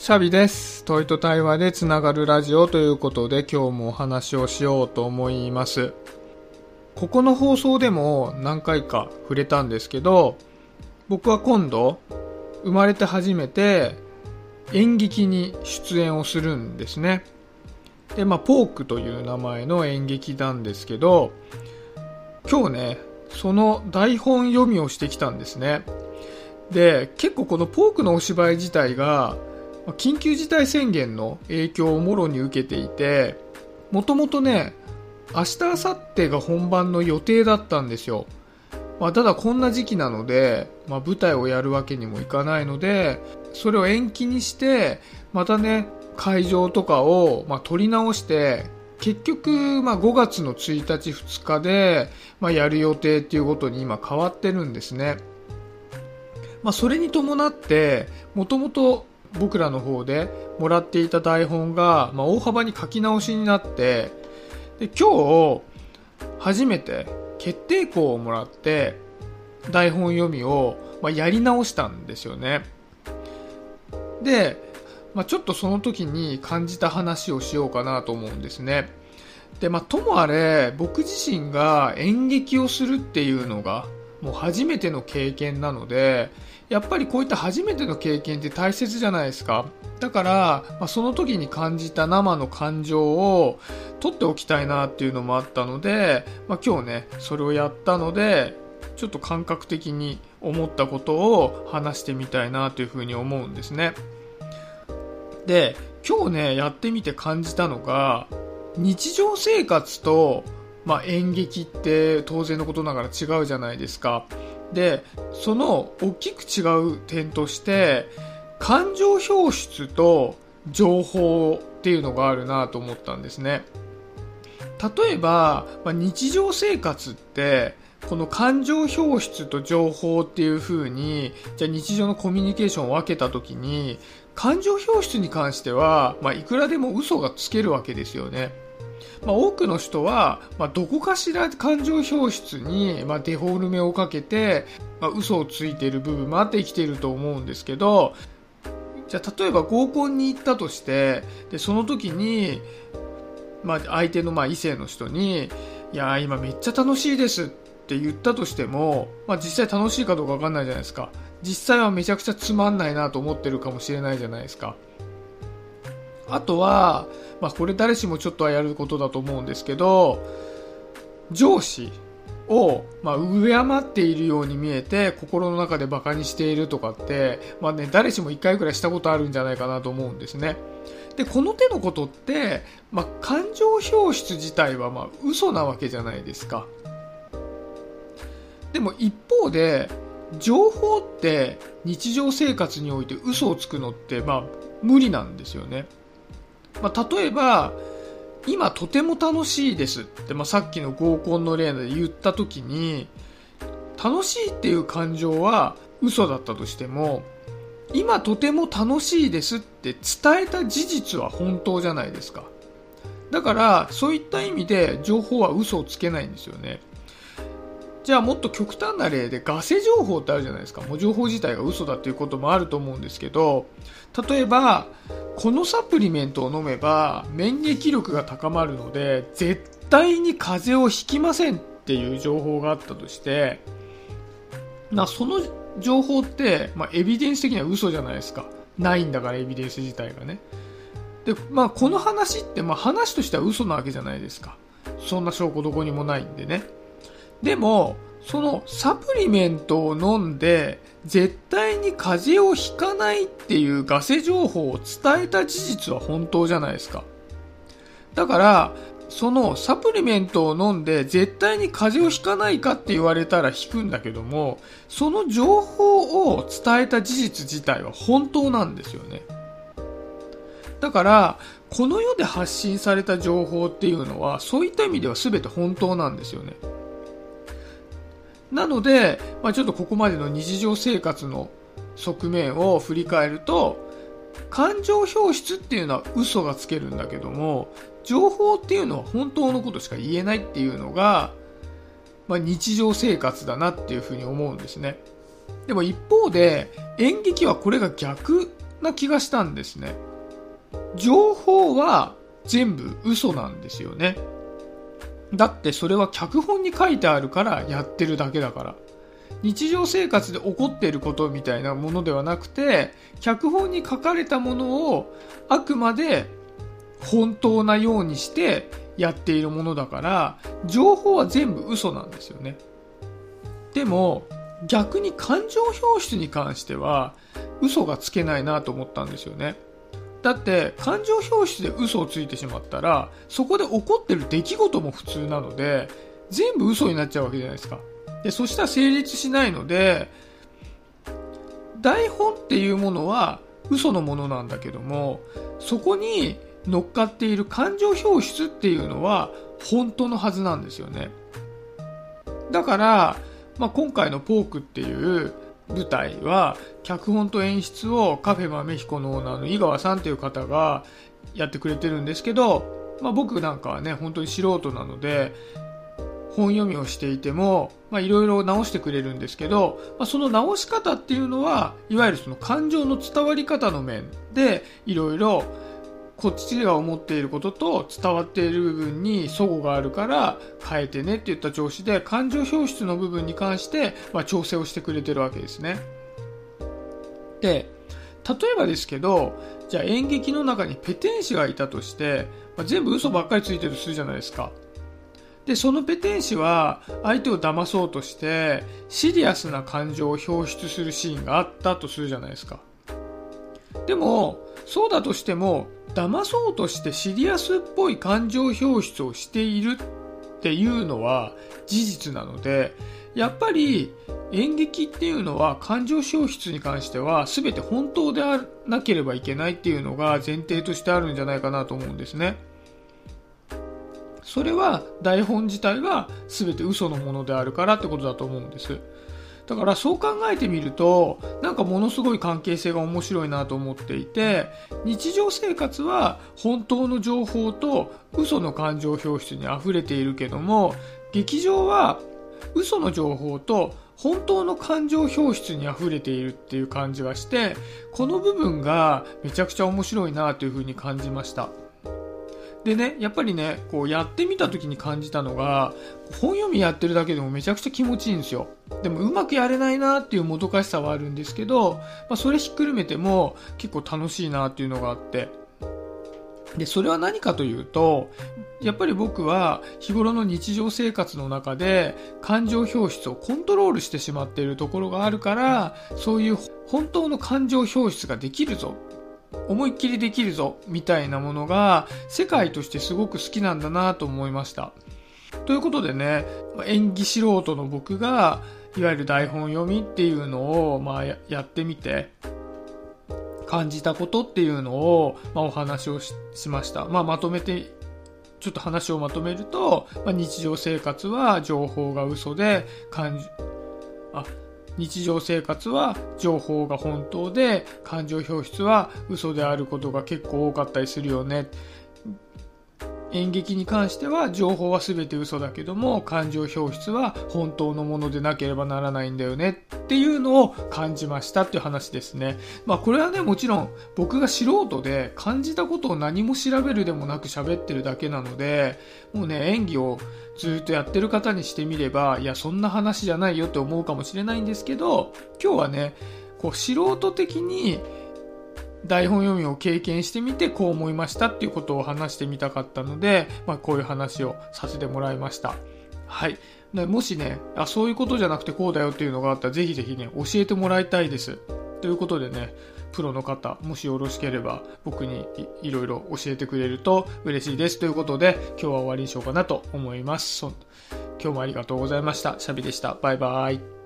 シャビです。問いと対話でつながるラジオということで今日もお話をしようと思います。ここの放送でも何回か触れたんですけど、僕は今度生まれて初めて演劇に出演をするんですね。で、まあ、ポークという名前の演劇なんですけど、今日ね、その台本読みをしてきたんですね。で、結構このポークのお芝居自体が、緊急事態宣言の影響をもろに受けていて、もともとね、明日、明後日が本番の予定だったんですよ。まあ、ただこんな時期なので、まあ、舞台をやるわけにもいかないので、それを延期にして、またね、会場とかを、まあ、取り直して、結局、まあ、5月の1日、2日で、まあ、やる予定っていうことに今変わってるんですね。まあ、それに伴って、もともと僕らの方でもらっていた台本が、まあ、大幅に書き直しになって、で、今日、初めて決定校をもらって、台本読みを、まあ、やり直したんですよね。で、まあ、ちょっとその時に感じた話をしようかなと思うんですね。で、まあ、ともあれ、僕自身が演劇をするっていうのが、もう初めての経験なので、やっぱりこういった初めての経験って大切じゃないですか。だから、まあ、その時に感じた生の感情を取っておきたいなっていうのもあったので、まあ、今日ね、それをやったので、ちょっと感覚的に思ったことを話してみたいなというふうに思うんですね。で、今日ね、やってみて感じたのが、日常生活と、まあ、演劇って当然のことながら違うじゃないですか。で、その大きく違う点として、感情表出と情報っていうのがあるなと思ったんですね。例えば、まあ、日常生活って、この感情表出と情報っていう風に、じゃあ日常のコミュニケーションを分けたときに、感情表出に関しては、まあ、いくらでも嘘がつけるわけですよね。まあ、多くの人は、まあ、どこかしら感情表出に、まあ、デフォルメをかけて、まあ、嘘をついている部分もあって生きていると思うんですけど、じゃあ例えば合コンに行ったとして、で、その時に、まあ、相手のまあ異性の人に、いや今めっちゃ楽しいですって言ったとしても、まあ、実際楽しいかどうかわかんないじゃないですか。実際はめちゃくちゃつまんないなと思ってるかもしれないじゃないですか。あとは、まあ、これ誰しもちょっとはやることだと思うんですけど、上司を、まあ、敬っているように見えて、心の中で馬鹿にしているとかって、まあね、誰しも一回くらいしたことあるんじゃないかなと思うんですね。で、この手のことって、まあ、感情表出自体は、まあ、嘘なわけじゃないですか。でも一方で、情報って日常生活において嘘をつくのって、まあ、無理なんですよね。まあ、例えば、今とても楽しいですって、まあ、さっきの合コンの例で言った時に、楽しいっていう感情は嘘だったとしても、今とても楽しいですって伝えた事実は本当じゃないですか。だから、そういった意味で情報は嘘をつけないんですよね。じゃあもっと極端な例でガセ情報ってあるじゃないですか。もう情報自体が嘘だっていうこともあると思うんですけど、例えば、このサプリメントを飲めば免疫力が高まるので、絶対に風邪をひきませんっていう情報があったとして、な、その情報って、まあ、エビデンス的には嘘じゃないですか。ないんだから、エビデンス自体がね。で、まあ、この話って、まあ、話としては嘘なわけじゃないですか。そんな証拠どこにもないんでね。でも、そのサプリメントを飲んで、絶対に風邪をひかないっていうガセ情報を伝えた事実は本当じゃないですか。だから、そのサプリメントを飲んで絶対に風邪をひかないかって言われたらひくんだけども、その情報を伝えた事実自体は本当なんですよね。だから、この世で発信された情報っていうのは、そういった意味では全て本当なんですよね。なので、まあ、ちょっとここまでの日常生活の側面を振り返ると、感情表出っていうのは嘘がつけるんだけども、情報っていうのは本当のことしか言えないっていうのが、まあ、日常生活だなっていうふうに思うんですね。でも一方で、演劇はこれが逆な気がしたんですね。情報は全部嘘なんですよね。だってそれは脚本に書いてあるからやってるだけだから。日常生活で起こっていることみたいなものではなくて、脚本に書かれたものをあくまで本当なようにしてやっているものだから、情報は全部嘘なんですよね。でも、逆に感情表出に関しては、嘘がつけないなと思ったんですよね。だって感情表出で嘘をついてしまったらそこで起こってる出来事も普通なので全部嘘になっちゃうわけじゃないですか。でそしたら成立しないので台本っていうものは嘘のものなんだけどもそこに乗っかっている感情表出っていうのは本当のはずなんですよね。だから、まあ、今回のポークっていう舞台は脚本と演出をカフェ豆彦のオーナーの井川さんという方がやってくれてるんですけど、まあ、僕なんかはね本当に素人なので本読みをしていてもいろいろ直してくれるんですけど、まあ、その直し方っていうのはいわゆるその感情の伝わり方の面でいろいろこっちが思っていることと伝わっている部分に齟齬があるから変えてねって言った調子で感情表出の部分に関して、まあ、調整をしてくれてるわけですね。で、例えばですけど、じゃあ演劇の中にペテン師がいたとして、まあ、全部嘘ばっかりついてるとするじゃないですか。で、そのペテン師は相手を騙そうとしてシリアスな感情を表出するシーンがあったとするじゃないですか。でも、そうだとしても、騙そうとしてシリアスっぽい感情表出をしているっていうのは事実なので、やっぱり演劇っていうのは感情表出に関しては全て本当でなければいけないっていうのが前提としてあるんじゃないかなと思うんですね。それは台本自体が全て嘘のものであるからってことだと思うんです。だからそう考えてみると、なんかものすごい関係性が面白いなと思っていて、日常生活は本当の情報と嘘の感情表出に溢れているけども、劇場は嘘の情報と本当の感情表出に溢れているっていう感じがして、この部分がめちゃくちゃ面白いなというふうに感じました。でね、やっぱりね、こうやってみた時に感じたのが、本読みやってるだけでもめちゃくちゃ気持ちいいんですよ。でもうまくやれないなっていうもどかしさはあるんですけど、まあ、それひっくるめても結構楽しいなっていうのがあって。で、それは何かというと、やっぱり僕は日頃の日常生活の中で感情表出をコントロールしてしまっているところがあるから、そういう本当の感情表出ができるぞ思いっきりできるぞみたいなものが世界としてすごく好きなんだなと思いました。ということでね、演技素人の僕がいわゆる台本読みっていうのをまあやってみて感じたことっていうのをまあお話をしました。まあまとめてちょっと話をまとめると、まあ、日常生活は情報が嘘で感じあ日常生活は情報が本当で感情表出は嘘であることが結構多かったりするよね。演劇に関しては情報は全て嘘だけども感情表出は本当のものでなければならないんだよねっていうのを感じましたっていう話ですね。まあこれはねもちろん僕が素人で感じたことを何も調べるでもなく喋ってるだけなのでもうね演技をずっとやってる方にしてみればいやそんな話じゃないよって思うかもしれないんですけど今日はねこう素人的に台本読みを経験してみてこう思いましたっていうことを話してみたかったので、まあ、こういう話をさせてもらいました。はい。でもしねあ、そういうことじゃなくてこうだよっていうのがあったらぜひぜひね、教えてもらいたいです。ということでね、プロの方、もしよろしければ僕にいろいろ教えてくれると嬉しいです。ということで、今日は終わりにしようかなと思います。今日もありがとうございました。シャビでした。バイバーイ。